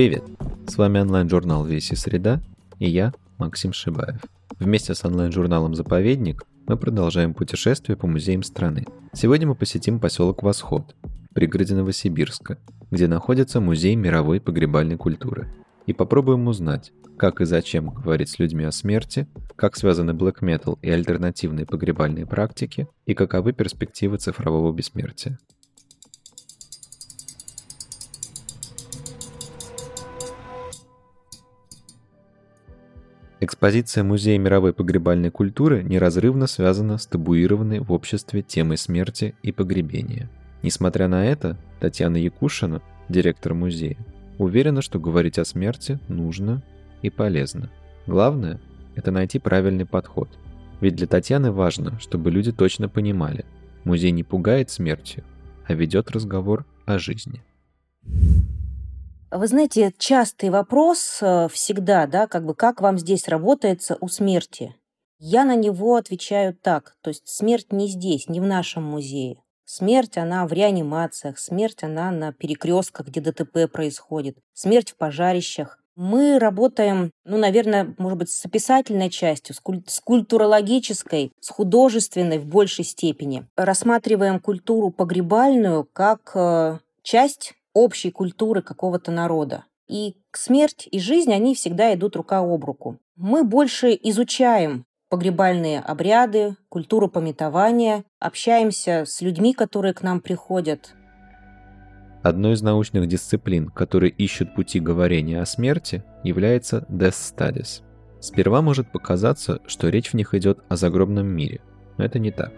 Привет! С вами онлайн-журнал «Веси среда» и я, Максим Шибаев. Вместе с онлайн-журналом «Заповедник» мы продолжаем путешествие по музеям страны. Сегодня мы посетим поселок Восход, пригороде Новосибирска, где находится Музей мировой погребальной культуры. И попробуем узнать, как и зачем говорить с людьми о смерти, как связаны блэк метал и альтернативные погребальные практики, и каковы перспективы цифрового бессмертия. Экспозиция Музея мировой погребальной культуры неразрывно связана с табуированной в обществе темой смерти и погребения. Несмотря на это, Татьяна Якушина, директор музея, уверена, что говорить о смерти нужно и полезно. Главное – это найти правильный подход. Ведь для Татьяны важно, чтобы люди точно понимали, музей не пугает смертью, а ведет разговор о жизни. Вы знаете, частый вопрос э, всегда, да, как бы, как вам здесь работается у смерти? Я на него отвечаю так, то есть смерть не здесь, не в нашем музее. Смерть, она в реанимациях, смерть, она на перекрестках, где ДТП происходит, смерть в пожарищах. Мы работаем, ну, наверное, может быть, с описательной частью, с, куль- с культурологической, с художественной в большей степени. Рассматриваем культуру погребальную как э, часть общей культуры какого-то народа. И смерть и жизнь, они всегда идут рука об руку. Мы больше изучаем погребальные обряды, культуру пометования, общаемся с людьми, которые к нам приходят. Одной из научных дисциплин, которые ищут пути говорения о смерти, является Death Studies. Сперва может показаться, что речь в них идет о загробном мире, но это не так.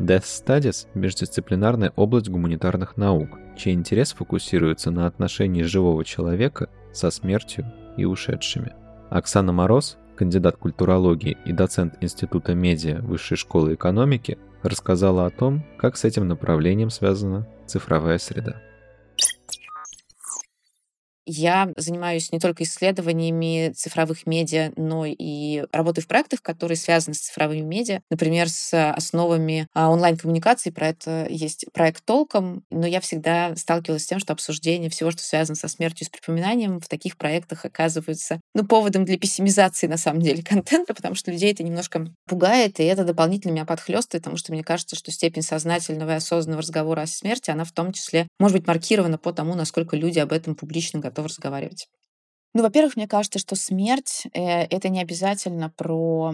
Death Studies – междисциплинарная область гуманитарных наук, чей интерес фокусируется на отношении живого человека со смертью и ушедшими. Оксана Мороз, кандидат культурологии и доцент Института медиа Высшей школы экономики, рассказала о том, как с этим направлением связана цифровая среда. Я занимаюсь не только исследованиями цифровых медиа, но и работаю в проектах, которые связаны с цифровыми медиа. Например, с основами а, онлайн-коммуникации. Про это есть проект «Толком», но я всегда сталкивалась с тем, что обсуждение всего, что связано со смертью и с припоминанием, в таких проектах оказывается ну, поводом для пессимизации, на самом деле, контента, потому что людей это немножко пугает, и это дополнительно меня подхлестывает, потому что мне кажется, что степень сознательного и осознанного разговора о смерти, она в том числе может быть маркирована по тому, насколько люди об этом публично готовы готов разговаривать. Ну, во-первых, мне кажется, что смерть э, это не обязательно про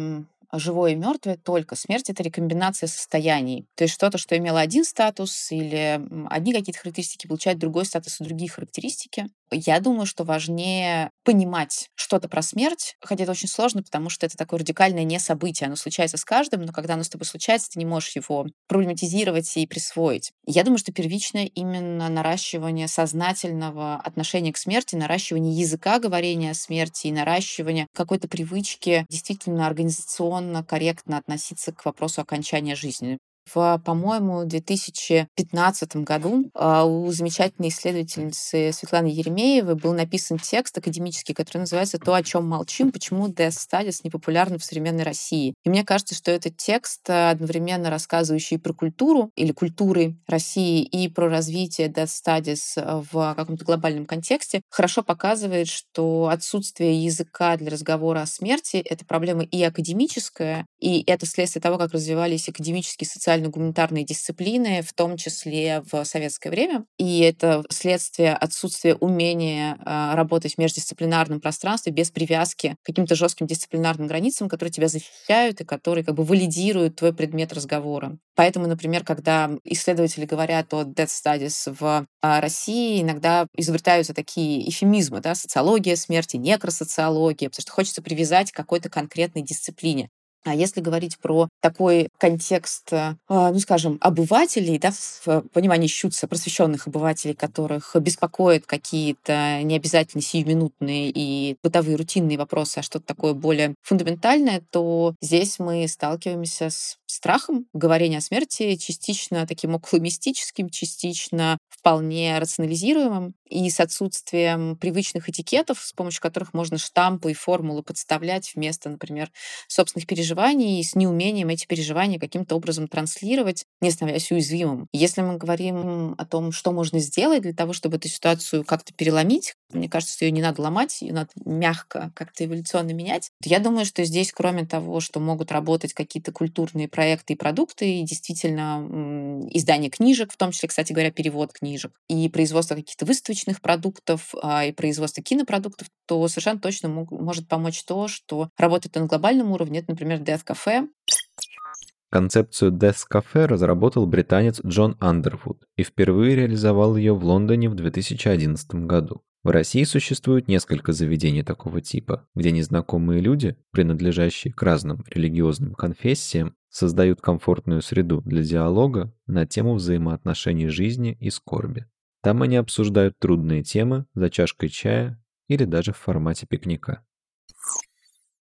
живое и мертвое только. Смерть — это рекомбинация состояний. То есть что-то, что имело один статус или одни какие-то характеристики, получает другой статус и другие характеристики. Я думаю, что важнее понимать что-то про смерть, хотя это очень сложно, потому что это такое радикальное не событие. Оно случается с каждым, но когда оно с тобой случается, ты не можешь его проблематизировать и присвоить. Я думаю, что первичное именно наращивание сознательного отношения к смерти, наращивание языка говорения о смерти и наращивание какой-то привычки действительно организационно корректно относиться к вопросу окончания жизни. В, по-моему, 2015 году а, у замечательной исследовательницы Светланы Еремеевой был написан текст академический, который называется «То, о чем молчим. Почему Death Studies не в современной России». И мне кажется, что этот текст, одновременно рассказывающий про культуру или культуры России и про развитие Death Studies в каком-то глобальном контексте, хорошо показывает, что отсутствие языка для разговора о смерти — это проблема и академическая, и это следствие того, как развивались академические социальные социально-гуманитарные дисциплины, в том числе в советское время. И это следствие отсутствия умения а, работать в междисциплинарном пространстве без привязки к каким-то жестким дисциплинарным границам, которые тебя защищают и которые как бы валидируют твой предмет разговора. Поэтому, например, когда исследователи говорят о death studies в а, России, иногда изобретаются такие эфемизмы, да, социология смерти, некросоциология, потому что хочется привязать к какой-то конкретной дисциплине. А если говорить про такой контекст, э, а, ну, скажем, обывателей, да, в понимании щутся просвещенных обывателей, которых беспокоят какие-то необязательно сиюминутные и бытовые рутинные вопросы, а что-то такое более фундаментальное, то здесь мы сталкиваемся с страхом говорения о смерти, частично таким околомистическим, частично вполне рационализируемым. И с отсутствием привычных этикетов, с помощью которых можно штампы и формулы подставлять вместо, например, собственных переживаний, и с неумением эти переживания каким-то образом транслировать, не становясь уязвимым. Если мы говорим о том, что можно сделать для того, чтобы эту ситуацию как-то переломить, мне кажется, что ее не надо ломать, ее надо мягко как-то эволюционно менять. Я думаю, что здесь, кроме того, что могут работать какие-то культурные проекты и продукты, и действительно издание книжек, в том числе, кстати говоря, перевод книжек, и производство каких-то выставочных продуктов, а, и производство кинопродуктов, то совершенно точно может помочь то, что работает на глобальном уровне. Это, например, Death Cafe, Концепцию Death Cafe разработал британец Джон Андервуд и впервые реализовал ее в Лондоне в 2011 году. В России существует несколько заведений такого типа, где незнакомые люди, принадлежащие к разным религиозным конфессиям, создают комфортную среду для диалога на тему взаимоотношений жизни и скорби. Там они обсуждают трудные темы за чашкой чая или даже в формате пикника.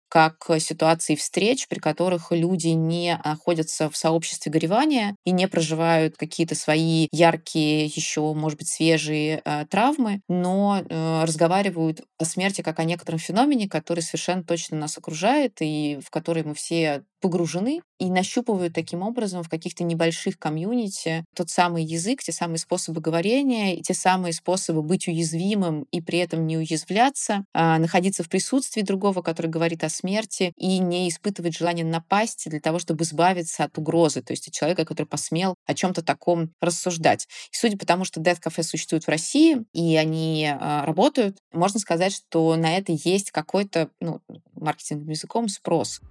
Как ситуации встреч, при которых люди не находятся в сообществе горевания и не проживают какие-то свои яркие, еще, может быть, свежие э, травмы, но э, разговаривают о смерти как о некотором феномене, который совершенно точно нас окружает и в который мы все погружены и нащупывают таким образом в каких-то небольших комьюнити тот самый язык, те самые способы говорения, те самые способы быть уязвимым и при этом не уязвляться, а находиться в присутствии другого, который говорит о смерти, и не испытывать желание напасть для того, чтобы избавиться от угрозы, то есть от человека, который посмел о чем-то таком рассуждать. И судя по тому, что Death Cafe существует в России, и они а, работают, можно сказать, что на это есть какой-то, ну, маркетинговым языком спрос.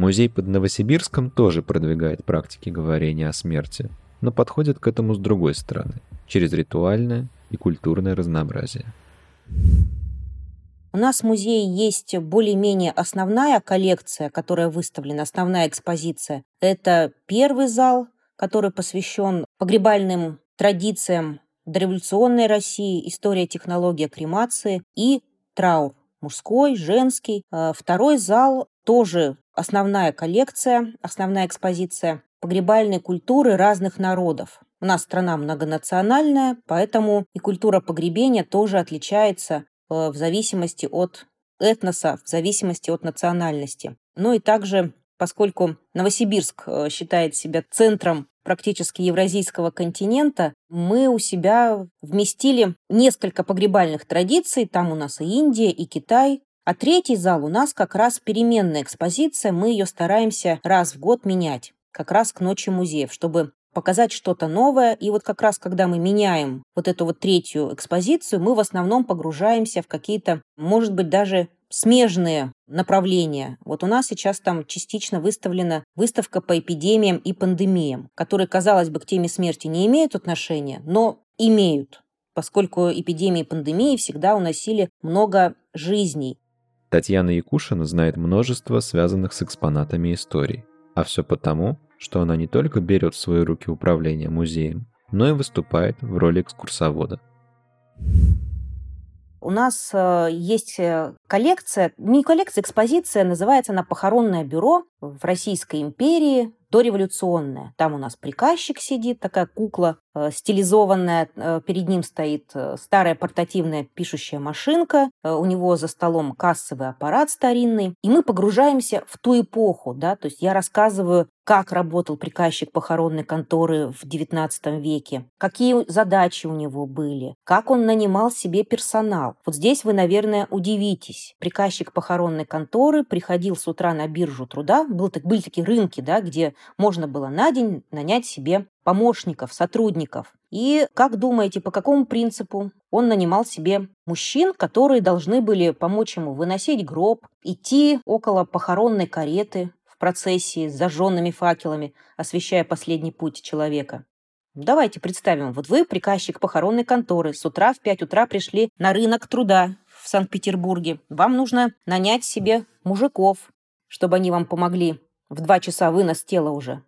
Музей под Новосибирском тоже продвигает практики говорения о смерти, но подходит к этому с другой стороны, через ритуальное и культурное разнообразие. У нас в музее есть более-менее основная коллекция, которая выставлена, основная экспозиция. Это первый зал, который посвящен погребальным традициям дореволюционной России, история, технология кремации и траур мужской, женский. А второй зал тоже основная коллекция, основная экспозиция погребальной культуры разных народов. У нас страна многонациональная, поэтому и культура погребения тоже отличается э, в зависимости от этноса, в зависимости от национальности. Ну и также, поскольку Новосибирск э, считает себя центром практически евразийского континента, мы у себя вместили несколько погребальных традиций. Там у нас и Индия, и Китай, а третий зал у нас как раз переменная экспозиция, мы ее стараемся раз в год менять, как раз к ночи музеев, чтобы показать что-то новое. И вот как раз, когда мы меняем вот эту вот третью экспозицию, мы в основном погружаемся в какие-то, может быть, даже смежные направления. Вот у нас сейчас там частично выставлена выставка по эпидемиям и пандемиям, которые, казалось бы, к теме смерти не имеют отношения, но имеют, поскольку эпидемии и пандемии всегда уносили много жизней. Татьяна Якушина знает множество связанных с экспонатами историй. А все потому, что она не только берет в свои руки управление музеем, но и выступает в роли экскурсовода. У нас э, есть э, коллекция, не коллекция, экспозиция, называется она «Похоронное бюро в Российской империи дореволюционная. Там у нас приказчик сидит, такая кукла э, стилизованная, э, перед ним стоит э, старая портативная пишущая машинка, у него за столом кассовый аппарат старинный, и мы погружаемся в ту эпоху, да, то есть я рассказываю как работал приказчик похоронной конторы в XIX веке, какие задачи у него были, как он нанимал себе персонал. Вот здесь вы, наверное, удивитесь. Приказчик похоронной конторы приходил с утра на биржу труда, был, были такие рынки, да, где можно было на день нанять себе помощников, сотрудников. И как думаете, по какому принципу он нанимал себе мужчин, которые должны были помочь ему выносить гроб, идти около похоронной кареты в процессии с зажженными факелами, освещая последний путь человека? Давайте представим, вот вы приказчик похоронной конторы, с утра в 5 утра пришли на рынок труда в Санкт-Петербурге. Вам нужно нанять себе мужиков, чтобы они вам помогли в два часа вынос тела уже.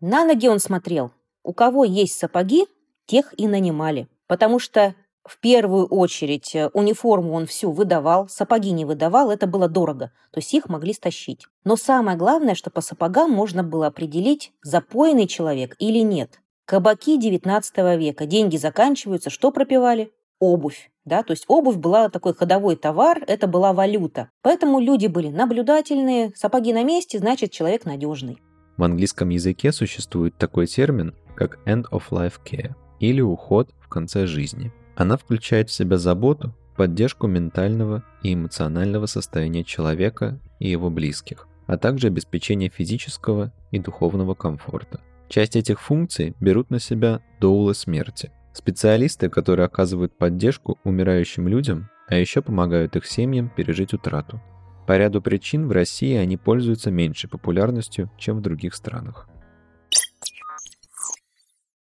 На ноги он смотрел. У кого есть сапоги, тех и нанимали. Потому что в первую очередь э, униформу он всю выдавал, сапоги не выдавал, это было дорого, то есть их могли стащить. Но самое главное, что по сапогам можно было определить, запойный человек или нет. Кабаки 19 века. Деньги заканчиваются. Что пропивали? Обувь. Да? То есть обувь была такой ходовой товар, это была валюта. Поэтому люди были наблюдательные, сапоги на месте, значит, человек надежный. В английском языке существует такой термин, как end of life care или уход в конце жизни. Она включает в себя заботу, поддержку ментального и эмоционального состояния человека и его близких, а также обеспечение физического и духовного комфорта. Часть этих функций берут на себя доулы смерти. Специалисты, которые оказывают поддержку умирающим людям, а еще помогают их семьям пережить утрату. По ряду причин в России они пользуются меньшей популярностью, чем в других странах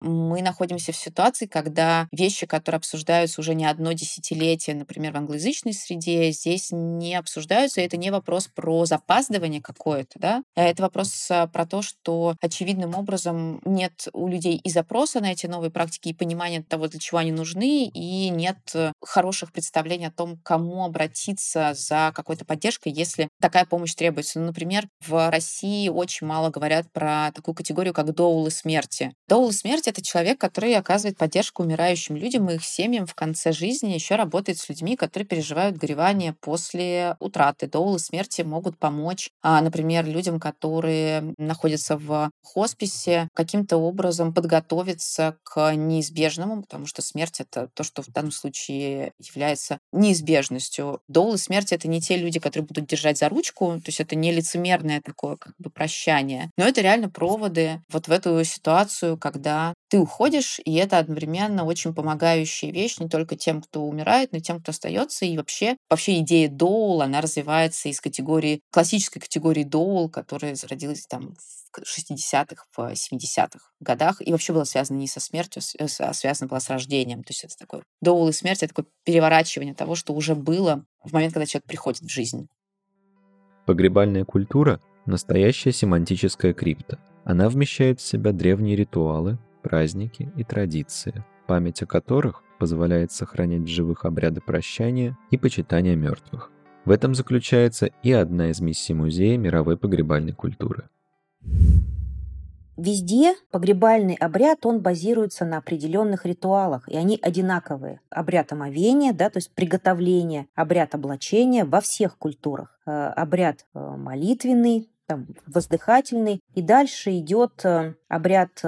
мы находимся в ситуации, когда вещи, которые обсуждаются уже не одно десятилетие, например, в англоязычной среде, здесь не обсуждаются. И это не вопрос про запаздывание какое-то, да, а это вопрос а, про то, что очевидным образом нет у людей и запроса на эти новые практики, и понимания того, для чего они нужны, и нет э, хороших представлений о том, кому обратиться за какой-то поддержкой, если такая помощь требуется. Ну, например, в России очень мало говорят про такую категорию, как доулы смерти. Доулы смерти это человек, который оказывает поддержку умирающим людям и их семьям в конце жизни, еще работает с людьми, которые переживают горевание после утраты. Доулы смерти могут помочь, а, например, людям, которые находятся в хосписе, каким-то образом подготовиться к неизбежному, потому что смерть — это то, что в данном случае является неизбежностью. Доулы смерти — это не те люди, которые будут держать за ручку, то есть это не лицемерное такое как бы прощание, но это реально проводы вот в эту ситуацию, когда ты уходишь, и это одновременно очень помогающая вещь не только тем, кто умирает, но и тем, кто остается. И вообще, вообще идея доул, она развивается из категории, классической категории доул, которая зародилась там в 60-х, в 70-х годах, и вообще была связана не со смертью, а связана была с рождением. То есть это такое доул и смерть — это такое переворачивание того, что уже было в момент, когда человек приходит в жизнь. Погребальная культура — настоящая семантическая крипта. Она вмещает в себя древние ритуалы, праздники и традиции, память о которых позволяет сохранять в живых обряды прощания и почитания мертвых. В этом заключается и одна из миссий музея мировой погребальной культуры. Везде погребальный обряд, он базируется на определенных ритуалах, и они одинаковые. Обряд омовения, да, то есть приготовление, обряд облачения во всех культурах. Э, обряд э, молитвенный, там, воздыхательный. И дальше идет э, обряд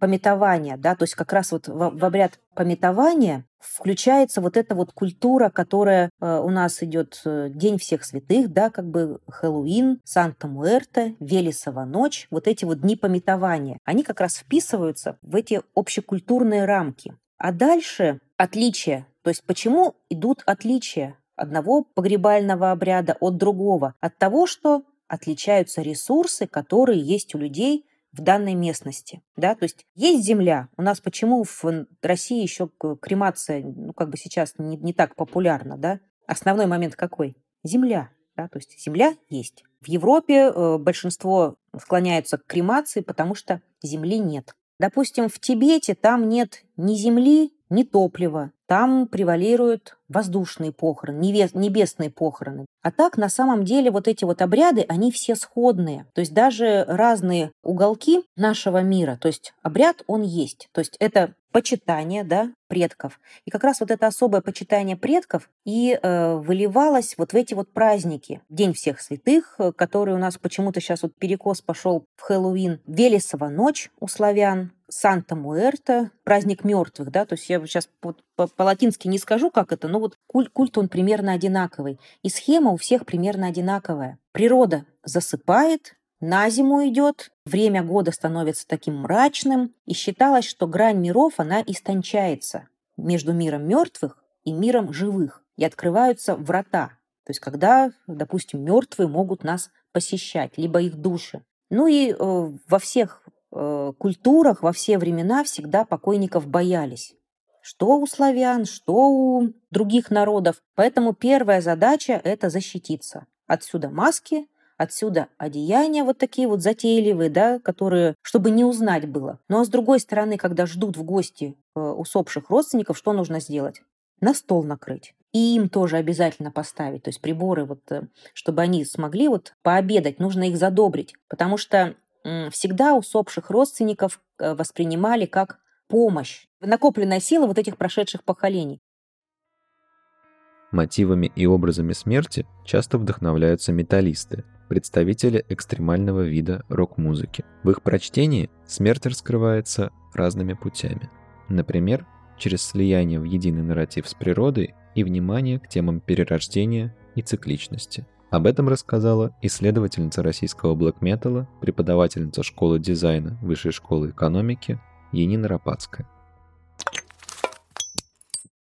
пометования, да, то есть как раз вот в, в обряд пометования включается вот эта вот культура, которая э, у нас идет э, День всех святых, да, как бы Хэллоуин, Санта-Муэрте, Велесова ночь, вот эти вот дни пометования, они как раз вписываются в эти общекультурные рамки. А дальше отличия, то есть почему идут отличия одного погребального обряда от другого? От того, что отличаются ресурсы, которые есть у людей в данной местности. Да? То есть есть земля. У нас почему в России еще кремация ну, как бы сейчас не, не так популярна? Да? Основной момент какой? Земля. Да? То есть земля есть. В Европе э, большинство склоняются к кремации, потому что земли нет. Допустим, в Тибете там нет ни земли, ни топлива. Там превалируют воздушные похороны, небесные похороны. А так, на самом деле, вот эти вот обряды, они все сходные. То есть даже разные уголки нашего мира, то есть обряд, он есть. То есть это почитание да, предков. И как раз вот это особое почитание предков и э, выливалось вот в эти вот праздники. День всех святых, э, который у нас почему-то сейчас вот перекос пошел в Хэллоуин. Велесова ночь у славян, Санта-Муэрта, праздник мертвых, да, то есть я сейчас по-латински не скажу, как это, но вот культ, культ он примерно одинаковый. И схема у всех примерно одинаковая. Природа засыпает, на зиму идет, время года становится таким мрачным, и считалось, что грань миров, она истончается между миром мертвых и миром живых, и открываются врата. То есть когда, допустим, мертвые могут нас посещать, либо их души. Ну и э, во всех э, культурах, во все времена всегда покойников боялись. Что у славян, что у других народов. Поэтому первая задача – это защититься. Отсюда маски, Отсюда одеяния вот такие вот затейливые, да, которые, чтобы не узнать было. Ну а с другой стороны, когда ждут в гости э, усопших родственников, что нужно сделать? На стол накрыть. И им тоже обязательно поставить, то есть приборы, вот, э, чтобы они смогли вот пообедать, нужно их задобрить. Потому что всегда усопших родственников э, воспринимали как помощь, накопленная сила вот этих прошедших поколений. Мотивами и образами смерти часто вдохновляются металлисты, представители экстремального вида рок-музыки. В их прочтении смерть раскрывается разными путями. Например, через слияние в единый нарратив с природой и внимание к темам перерождения и цикличности. Об этом рассказала исследовательница российского блэк-металла, преподавательница школы дизайна Высшей школы экономики Енина Рапацкая.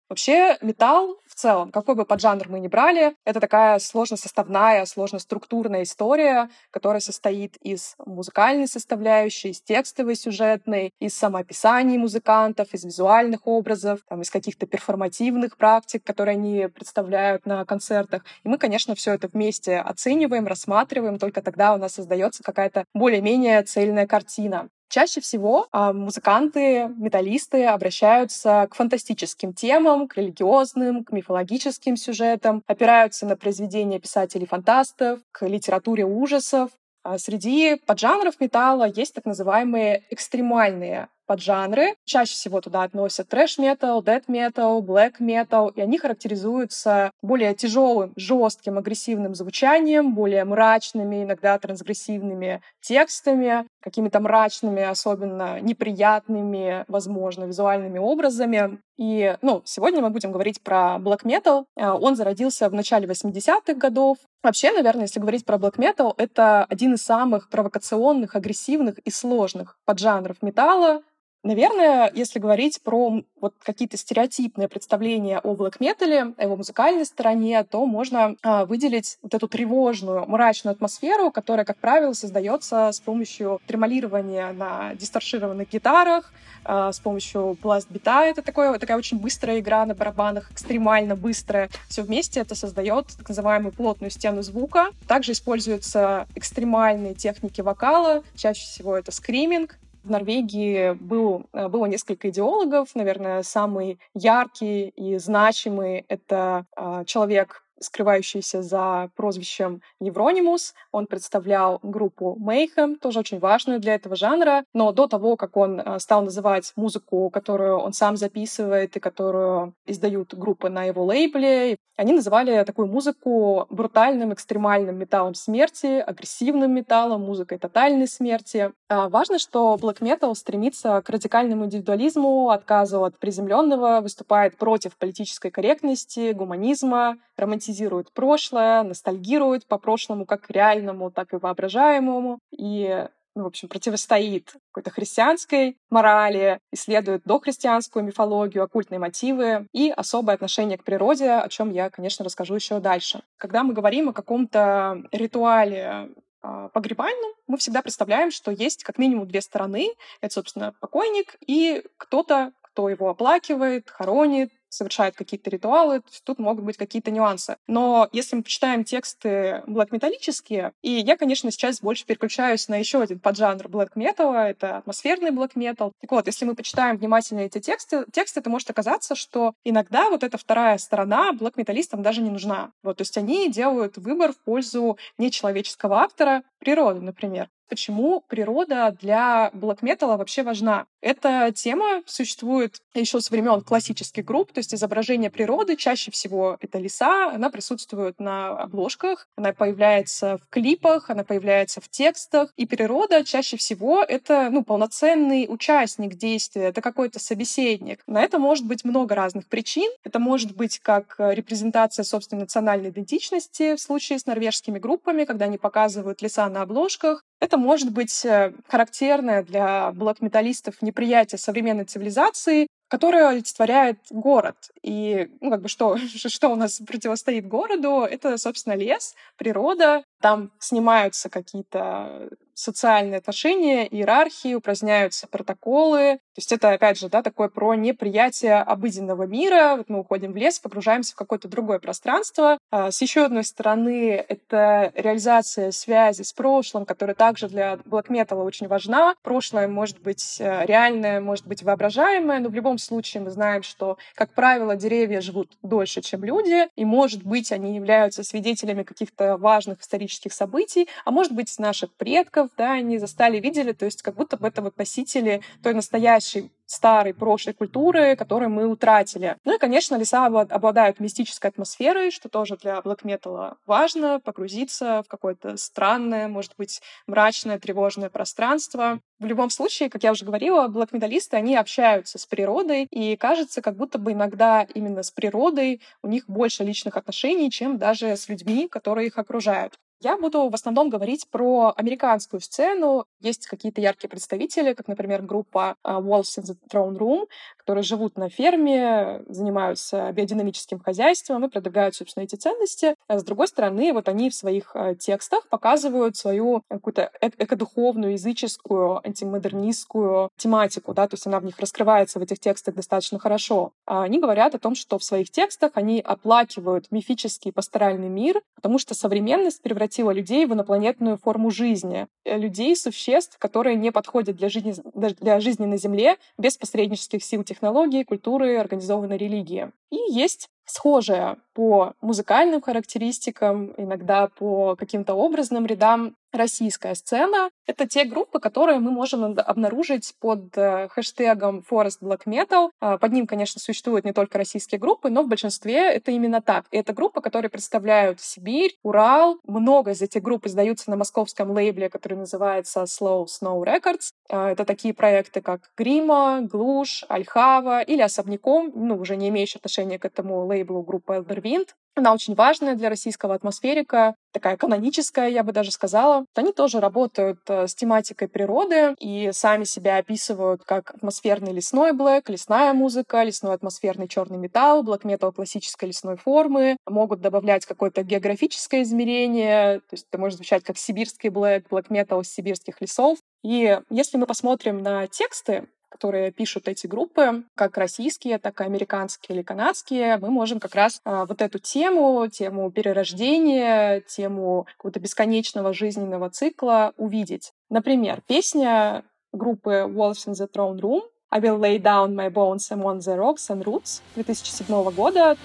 Вообще металл в целом, какой бы поджанр мы ни брали, это такая сложно-составная, сложно-структурная история, которая состоит из музыкальной составляющей, из текстовой сюжетной, из самоописаний музыкантов, из визуальных образов, там, из каких-то перформативных практик, которые они представляют на концертах. И мы, конечно, все это вместе оцениваем, рассматриваем, только тогда у нас создается какая-то более-менее цельная картина. Чаще всего а, музыканты, металлисты обращаются к фантастическим темам, к религиозным, к мифологическим сюжетам, опираются на произведения писателей-фантастов, к литературе ужасов. А среди поджанров металла есть так называемые экстремальные поджанры. Чаще всего туда относят трэш-метал, дэт-метал, блэк-метал, и они характеризуются более тяжелым, жестким, агрессивным звучанием, более мрачными, иногда трансгрессивными текстами, какими-то мрачными, особенно неприятными, возможно, визуальными образами. И, ну, сегодня мы будем говорить про black metal. Э, он зародился в начале 80-х годов. Вообще, наверное, если говорить про black metal, это один из самых провокационных, агрессивных и сложных поджанров металла. Наверное, если говорить про вот какие-то стереотипные представления о блэк-метале, о его музыкальной стороне, то можно а, выделить вот эту тревожную, мрачную атмосферу, которая, как правило, создается с помощью тремолирования на дисторшированных гитарах, а, с помощью пласт-бита. Это такое, такая очень быстрая игра на барабанах, экстремально быстрая. Все вместе это создает так называемую плотную стену звука. Также используются экстремальные техники вокала, чаще всего это скриминг, в Норвегии был, э, было несколько идеологов. Наверное, самый яркий и значимый — это э, человек, скрывающийся за прозвищем Евронимус. Он представлял группу Mayhem, тоже очень важную для этого жанра. Но до того, как он э, стал называть музыку, которую он сам записывает и которую издают группы на его лейбле, они называли такую музыку брутальным, экстремальным металлом смерти, агрессивным металлом, музыкой тотальной смерти. А важно, что Black Metal стремится к радикальному индивидуализму, отказу от приземленного, выступает против политической корректности, гуманизма, романтизирует прошлое, ностальгирует по прошлому как реальному, так и воображаемому. И ну, в общем, противостоит какой-то христианской морали, исследует дохристианскую мифологию, оккультные мотивы и особое отношение к природе, о чем я, конечно, расскажу еще дальше. Когда мы говорим о каком-то ритуале а, погребальном, мы всегда представляем, что есть как минимум две стороны. Это, собственно, покойник и кто-то, кто его оплакивает, хоронит, совершает какие-то ритуалы, тут могут быть какие-то нюансы. Но если мы почитаем тексты блэк-металлические, и я, конечно, сейчас больше переключаюсь на еще один поджанр блэк-металла, это атмосферный блэк-метал. Так вот, если мы почитаем внимательно эти тексты, тексты, то может оказаться, что иногда вот эта вторая сторона блэк-металлистам даже не нужна. Вот, то есть они делают выбор в пользу нечеловеческого автора, природы, например. Почему природа для блэк-металла вообще важна? Эта тема существует еще с времен классических групп, то есть изображение природы, чаще всего это леса, она присутствует на обложках, она появляется в клипах, она появляется в текстах, и природа чаще всего это ну, полноценный участник действия, это какой-то собеседник. На это может быть много разных причин. Это может быть как репрезентация собственной национальной идентичности в случае с норвежскими группами, когда они показывают леса на обложках. Это может быть э, характерное для блок-металлистов неприятие современной цивилизации, которая олицетворяет город. И ну, как бы что, что у нас противостоит городу? Это, собственно, лес, природа. Там снимаются какие-то социальные отношения, иерархии, упраздняются протоколы. То есть это, опять же, да, такое про неприятие обыденного мира. Вот мы уходим в лес, погружаемся в какое-то другое пространство. А, с еще одной стороны, это реализация связи с прошлым, которая также для metal очень важна. Прошлое может быть э, реальное, может быть воображаемое, но в любом случае мы знаем, что, как правило, деревья живут дольше, чем люди, и, может быть, они являются свидетелями каких-то важных исторических событий, а может быть, наших предков, да, они застали, видели, то есть как будто бы это вот носители той настоящей старой прошлой культуры, которую мы утратили. Ну и, конечно, леса обладают мистической атмосферой, что тоже для black metal важно, погрузиться в какое-то странное, может быть, мрачное, тревожное пространство. В любом случае, как я уже говорила, блэк-металлисты, они общаются с природой, и кажется, как будто бы иногда именно с природой у них больше личных отношений, чем даже с людьми, которые их окружают. Я буду в основном говорить про американскую сцену. Есть какие-то яркие представители, как, например, группа а, Wolves in the Throne Room, которые живут на ферме, занимаются биодинамическим хозяйством и продвигают, собственно, эти ценности. А с другой стороны, вот они в своих а, текстах показывают свою какую-то э экодуховную, языческую, антимодернистскую тематику, да, то есть она в них раскрывается в этих текстах достаточно хорошо. Они говорят о том, что в своих текстах они оплакивают мифический пасторальный мир, потому что современность превратила людей в инопланетную форму жизни. Э, людей, существ, которые не подходят для жизни, для жизни на Земле без посреднических сил технологий, культуры, организованной религии. И есть схожее по музыкальным характеристикам, иногда по каким-то образным рядам российская сцена. Это те группы, которые мы можем обнаружить под э, хэштегом Forest Black Metal. Под ним, конечно, существуют не только российские группы, но в большинстве это именно так. И это группы, которые представляют Сибирь, Урал. Много из этих групп издаются на московском лейбле, который называется Slow Snow Records. А, это такие проекты, как Грима, Глуш, Альхава или особняком, ну, уже не имеющие отношения к этому лейблу группы Elder Wind. Она очень важная для российского атмосферика, такая каноническая, я бы даже сказала. Они тоже работают э, с тематикой природы и сами себя описывают как атмосферный лесной блэк, лесная музыка, лесной атмосферный черный металл, блэк метал классической лесной формы. Могут добавлять какое-то географическое измерение, то есть это может звучать как сибирский блэк, блэк метал из сибирских лесов. И если мы посмотрим на тексты, которые пишут эти группы, как российские, так и американские или канадские, мы можем как раз а, вот эту тему, тему перерождения, тему какого-то бесконечного жизненного цикла увидеть. Например, песня группы Wolves in the Throne Room I will lay down my bones among the rocks and roots 2007 года.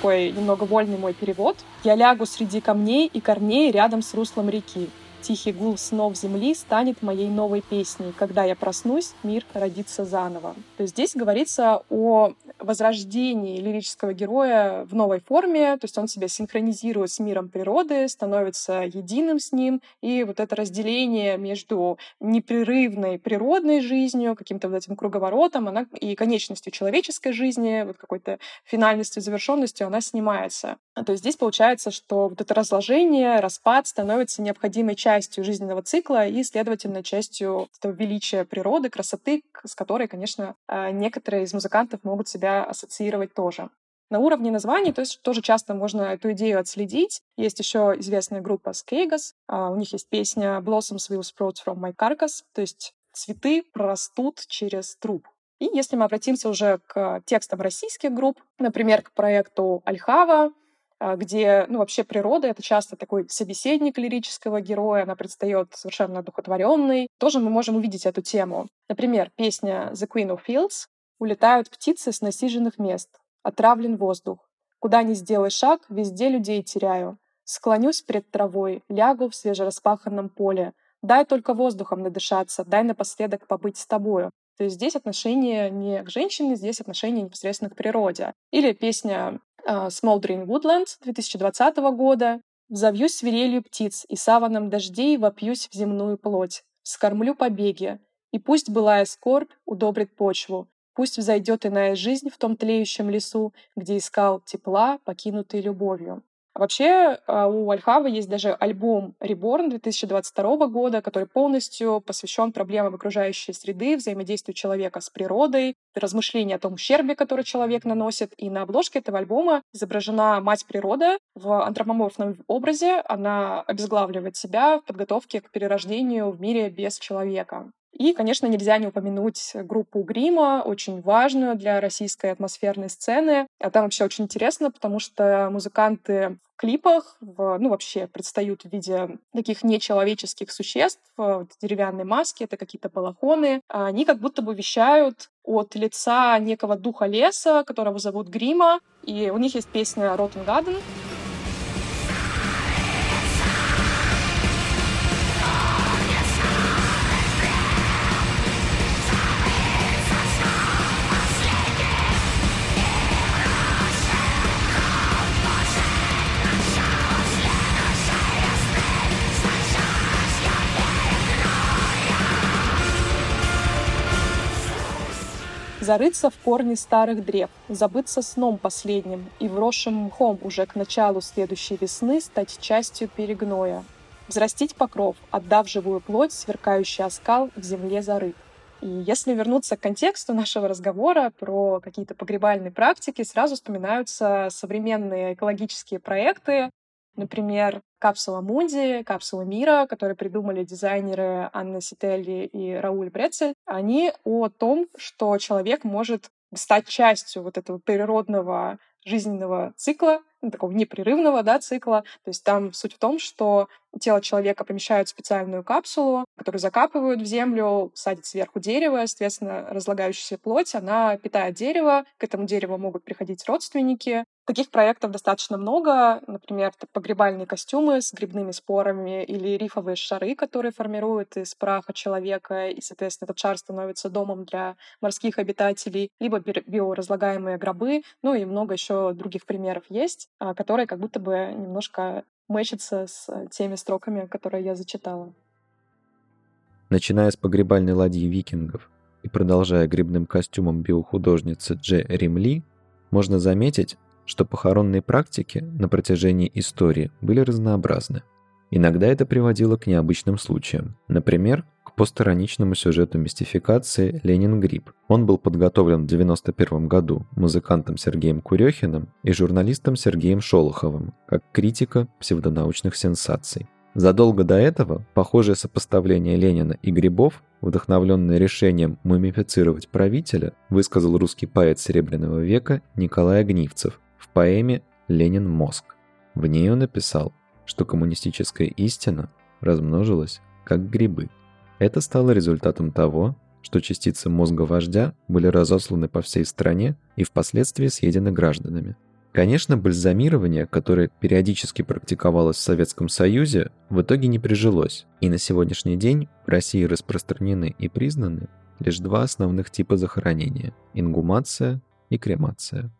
Такой немного вольный мой перевод. «Я лягу среди камней и корней рядом с руслом реки. Тихий гул снов земли станет моей новой песней. Когда я проснусь, мир родится заново. То есть здесь говорится о возрождении лирического героя в новой форме, то есть он себя синхронизирует с миром природы, становится единым с ним, и вот это разделение между непрерывной природной жизнью, каким-то вот этим круговоротом, она и конечностью человеческой жизни, вот какой-то финальностью, завершенностью, она снимается. То есть здесь получается, что вот это разложение, распад становится необходимой частью жизненного цикла и, следовательно, частью этого величия природы, красоты, с которой, конечно, а, некоторые из музыкантов могут себя ассоциировать тоже. На уровне названий, то есть тоже часто можно эту идею отследить. Есть еще известная группа Skagos. А, у них есть песня Blossoms will sprout from my carcass, то есть цветы прорастут через труп. И если мы обратимся уже к текстам российских групп, например, к проекту Альхава, а, где, ну, вообще природа — это часто такой собеседник лирического героя, она предстает совершенно одухотворенной. Тоже мы можем увидеть эту тему. Например, песня «The Queen of Fields» «Улетают птицы с насиженных мест, отравлен воздух. Куда ни сделай шаг, везде людей теряю. Склонюсь пред травой, лягу в свежераспаханном поле. Дай только воздухом надышаться, дай напоследок побыть с тобою. То есть здесь отношение не к женщине, здесь отношение непосредственно к природе. Или песня а, Smoldering Woodlands 2020 года. «Взовьюсь свирелью птиц и саваном дождей вопьюсь в земную плоть, скормлю побеги, и пусть былая скорбь удобрит почву, пусть взойдет иная жизнь в том тлеющем лесу, где искал тепла, покинутый любовью». Вообще а, у Альхавы есть даже альбом Reborn 2022 года, который полностью посвящен проблемам окружающей среды, взаимодействию человека с природой, размышления о том ущербе, который человек наносит. И на обложке этого альбома изображена мать природа в антропоморфном образе. Она обезглавливает себя в подготовке к перерождению в мире без человека. И, конечно, нельзя не упомянуть группу Грима, очень важную для российской атмосферной сцены. А там вообще очень интересно, потому что музыканты в клипах, в, ну, вообще предстают в виде таких нечеловеческих существ в деревянной маске, это какие-то балахоны. Они как будто бы вещают от лица некого духа леса, которого зовут Грима, и у них есть песня «Rotten Garden», зарыться в корни старых древ, забыться сном последним и вросшим мхом уже к началу следующей весны стать частью перегноя, взрастить покров, отдав живую плоть, сверкающий оскал в земле зарыт. И если вернуться к контексту нашего разговора про какие-то погребальные практики, сразу вспоминаются современные экологические проекты, Например, капсула Мунди, капсула мира, которые придумали дизайнеры Анна Сителли и Рауль Брецель, они о том, что человек может стать частью вот этого природного жизненного цикла, такого непрерывного да, цикла. То есть там суть в том, что тело человека помещают в специальную капсулу, которую закапывают в землю, садят сверху дерево, соответственно, разлагающаяся плоть, она питает дерево, к этому дереву могут приходить родственники. Таких проектов достаточно много, например, погребальные костюмы с грибными спорами или рифовые шары, которые формируют из праха человека, и, соответственно, этот шар становится домом для морских обитателей, либо биоразлагаемые гробы, ну и много еще других примеров есть, которые как будто бы немножко мэчится с э, теми строками, которые я зачитала. Начиная с погребальной ладьи викингов и продолжая грибным костюмом биохудожницы Дже Римли, можно заметить, что похоронные практики на протяжении истории были разнообразны. Иногда это приводило к необычным случаям. Например, к постироничному сюжету мистификации «Ленин Гриб». Он был подготовлен в 1991 году музыкантом Сергеем Курехиным и журналистом Сергеем Шолоховым, как критика псевдонаучных сенсаций. Задолго до этого похожее сопоставление Ленина и грибов, вдохновленное решением мумифицировать правителя, высказал русский поэт Серебряного века Николай Огнивцев в поэме «Ленин мозг». В ней он написал, что коммунистическая истина размножилась как грибы. Это стало результатом того, что частицы мозга вождя были разосланы по всей стране и впоследствии съедены гражданами. Конечно, бальзамирование, которое периодически практиковалось в Советском Союзе, в итоге не прижилось, и на сегодняшний день в России распространены и признаны лишь два основных типа захоронения – ингумация и кремация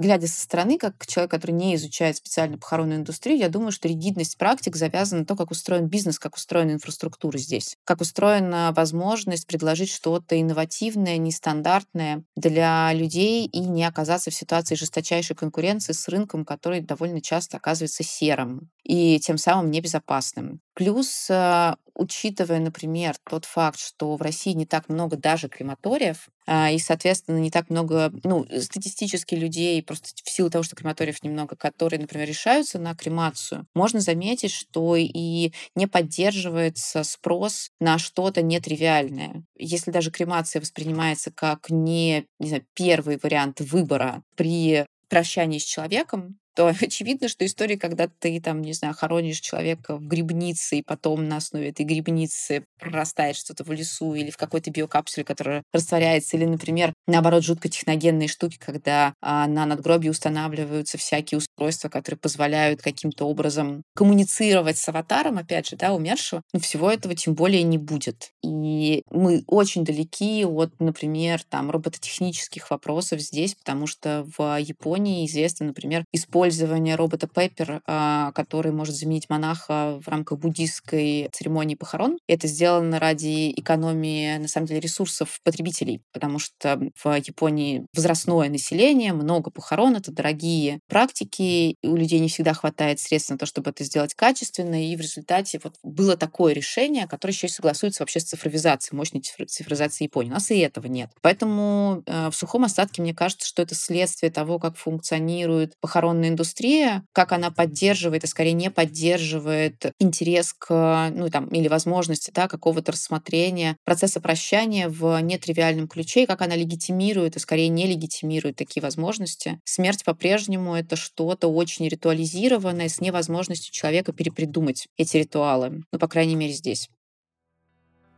глядя со стороны, как человек, который не изучает специально похоронную индустрию, я думаю, что ригидность практик завязана на то, как устроен бизнес, как устроена инфраструктура здесь, как устроена возможность предложить что-то инновативное, нестандартное для людей и не оказаться в ситуации жесточайшей конкуренции с рынком, который довольно часто оказывается серым и тем самым небезопасным. Плюс, э, учитывая, например, тот факт, что в России не так много даже крематориев, а, и, соответственно, не так много, ну, статистически людей, просто в силу того, что крематориев немного, которые, например, решаются на кремацию, можно заметить, что и не поддерживается спрос на что-то нетривиальное. Если даже кремация воспринимается как не, не знаю, первый вариант выбора при прощании с человеком, то очевидно, что история, когда ты там, не знаю, хоронишь человека в грибнице, и потом на основе этой грибницы прорастает что-то в лесу или в какой-то биокапсуле, которая растворяется, или, например, наоборот, жутко техногенные штуки, когда а, на надгробии устанавливаются всякие устройства, которые позволяют каким-то образом коммуницировать с аватаром, опять же, да, умершего, но всего этого тем более не будет. И мы очень далеки от, например, там, робототехнических вопросов здесь, потому что в Японии известно, например, использование использование робота Пеппер, а, который может заменить монаха в рамках буддийской церемонии похорон. Это сделано ради экономии, на самом деле, ресурсов потребителей, потому что в Японии возрастное население, много похорон, это дорогие практики, у людей не всегда хватает средств на то, чтобы это сделать качественно, и в результате вот было такое решение, которое еще и согласуется вообще с цифровизацией, мощной цифровизацией Японии. У нас и этого нет. Поэтому э, в сухом остатке мне кажется, что это следствие того, как функционирует похоронная индустрия, как она поддерживает, а скорее не поддерживает интерес к, ну там, или возможности, да, какого-то рассмотрения процесса прощания в нетривиальном ключе, и как она легитимирует, а скорее не легитимирует такие возможности. Смерть по-прежнему это что-то очень ритуализированное с невозможностью человека перепридумать эти ритуалы. Ну, по крайней мере, здесь.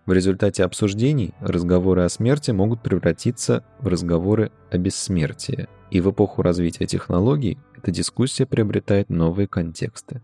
В результате обсуждений разговоры о смерти могут превратиться в разговоры о бессмертии. И в эпоху развития технологий эта дискуссия приобретает новые контексты.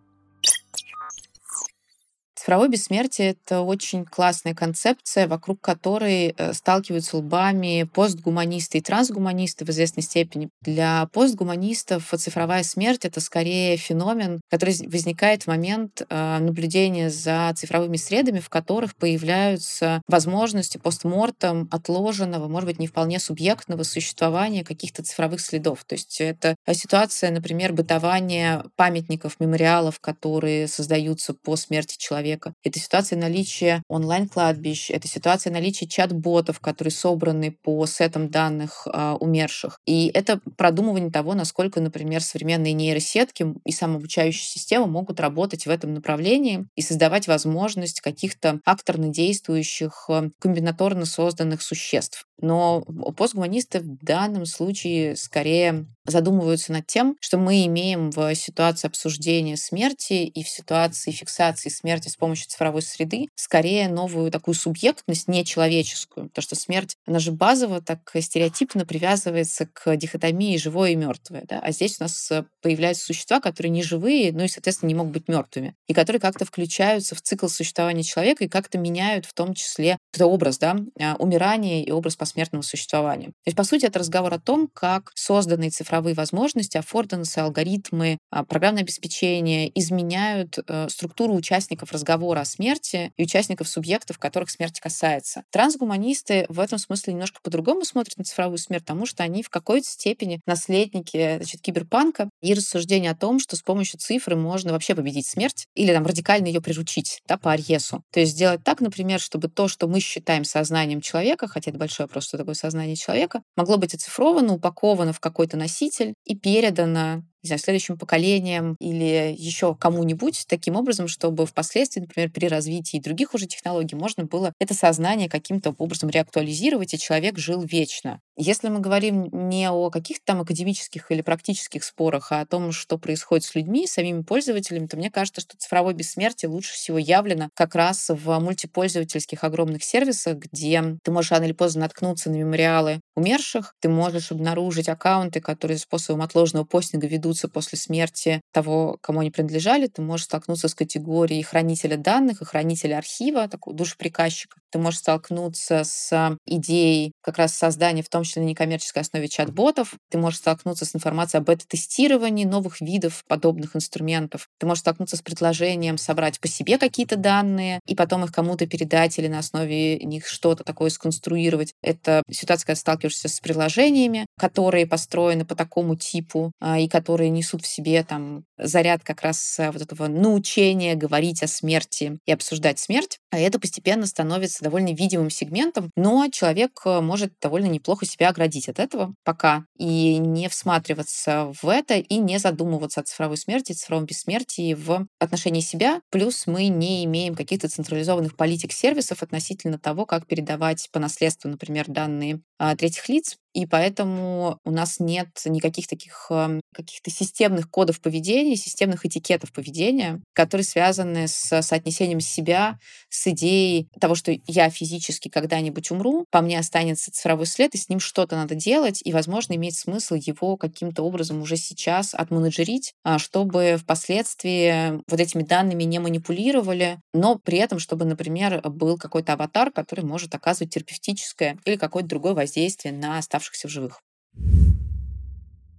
Цифровое бессмертие — это очень классная концепция, вокруг которой э, сталкиваются лбами постгуманисты и трансгуманисты в известной степени. Для постгуманистов цифровая смерть — это скорее феномен, который возникает в момент э, наблюдения за цифровыми средами, в которых появляются возможности постмортом отложенного, может быть, не вполне субъектного существования каких-то цифровых следов. То есть это ситуация, например, бытования памятников, мемориалов, которые создаются по смерти человека, человека. Это ситуация наличия онлайн-кладбищ, это ситуация наличия чат-ботов, которые собраны по сетам данных э, умерших. И это продумывание того, насколько, например, современные нейросетки и самообучающие системы могут работать в этом направлении и создавать возможность каких-то акторно действующих, а, комбинаторно созданных существ. Но постгуманисты в данном случае скорее задумываются над тем, что мы имеем в ситуации обсуждения смерти и в ситуации фиксации смерти с помощью цифровой среды скорее новую такую субъектность нечеловеческую. Потому что смерть, она же базово так стереотипно привязывается к дихотомии живое и мертвое. Да? А здесь у нас появляются существа, которые не живые, ну и, соответственно, не могут быть мертвыми. И которые как-то включаются в цикл существования человека и как-то меняют в том числе образ да, а, умирания и образ посмертного существования. То есть, по сути, это разговор о том, как созданные цифровые возможности, аффордансы, алгоритмы, а, программное обеспечение изменяют э, структуру участников разговора о смерти и участников субъектов, которых смерть касается. Трансгуманисты в этом смысле немножко по-другому смотрят на цифровую смерть, потому что они в какой-то степени наследники значит, киберпанка и рассуждения о том, что с помощью цифры можно вообще победить смерть или там радикально ее приручить да, по Арьесу. То есть сделать так, например, чтобы то, что мы считаем сознанием человека, хотя это большой вопрос, что такое сознание человека, могло быть оцифровано, упаковано в какой-то носитель и передано не знаю, следующим поколениям или еще кому-нибудь таким образом, чтобы впоследствии, например, при развитии других уже технологий можно было это сознание каким-то образом реактуализировать, и человек жил вечно. Если мы говорим не о каких-то там академических или практических спорах, а о том, что происходит с людьми, самими пользователями, то мне кажется, что цифровое бессмертие лучше всего явлено как раз в мультипользовательских огромных сервисах, где ты можешь рано или поздно наткнуться на мемориалы умерших, ты можешь обнаружить аккаунты, которые способом отложенного постинга ведут ведутся после смерти того, кому они принадлежали, ты можешь столкнуться с категорией хранителя данных и хранителя архива, такого душеприказчика. Ты можешь столкнуться с идеей как раз создания, в том числе на некоммерческой основе чат-ботов. Ты можешь столкнуться с информацией об бета-тестировании новых видов подобных инструментов. Ты можешь столкнуться с предложением собрать по себе какие-то данные и потом их кому-то передать или на основе них что-то такое сконструировать. Это ситуация, когда сталкиваешься с приложениями, которые построены по такому типу а, и которые которые несут в себе там заряд как раз вот этого научения говорить о смерти и обсуждать смерть. А это постепенно становится довольно видимым сегментом, но человек э, может довольно неплохо себя оградить от этого пока и не всматриваться в это и не задумываться о цифровой смерти, цифровом бессмертии в отношении себя. Плюс мы не имеем каких-то централизованных политик сервисов относительно того, как передавать по наследству, например, данные третьих лиц и поэтому у нас нет никаких таких каких-то системных кодов поведения, системных этикетов поведения, которые связаны с соотнесением себя с идеей того, что я физически когда-нибудь умру, по мне останется цифровой след, и с ним что-то надо делать, и, возможно, имеет смысл его каким-то образом уже сейчас отменеджерить, а, чтобы впоследствии вот этими данными не манипулировали, но при этом, чтобы, например, был какой-то аватар, который может оказывать терапевтическое или какое-то другое воздействие на оставшихся в живых.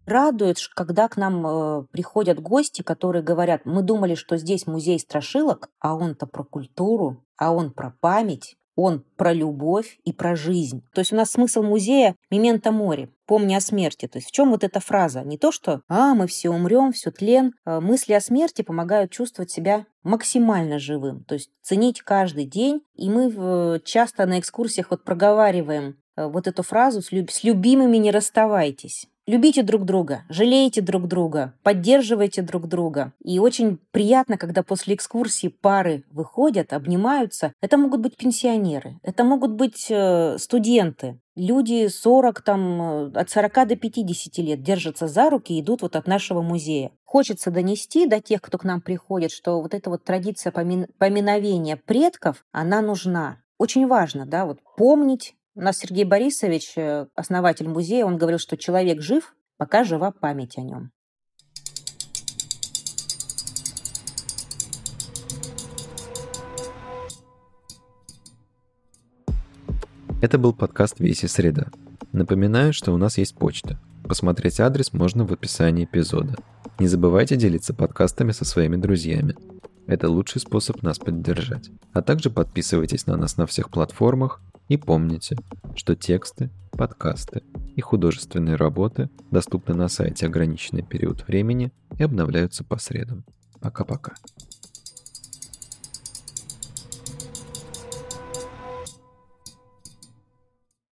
Радует, когда к нам э, приходят гости, которые говорят, мы думали, что здесь музей страшилок, а он-то про культуру, а он про память. Он про любовь и про жизнь. То есть у нас смысл музея «Мементо море», помни о смерти. То есть в чем вот эта фраза? Не то, что «а, мы все умрем, все тлен». А мысли о смерти помогают чувствовать себя максимально живым. То есть ценить каждый день. И мы часто на экскурсиях вот проговариваем э, вот эту фразу «с любимыми не расставайтесь». Любите друг друга, жалейте друг друга, поддерживайте друг друга. И очень приятно, когда после экскурсии пары выходят, обнимаются. Это могут быть пенсионеры, это могут быть э, студенты. Люди 40, там, э, от 40 до 50 лет держатся за руки и идут вот от нашего музея. Хочется донести до тех, кто к нам приходит, что вот эта вот традиция поминовения предков, она нужна. Очень важно, да, вот помнить у нас Сергей Борисович, э, основатель музея, он говорил, что человек жив, пока жива память о нем. Это был подкаст «Веси среда». Напоминаю, что у нас есть почта. Посмотреть адрес можно в описании эпизода. Не забывайте делиться подкастами со своими друзьями. Это лучший способ нас поддержать. А также подписывайтесь на нас на всех платформах и помните, что тексты, подкасты и художественные работы доступны на сайте ограниченный период времени и обновляются по средам. Пока-пока.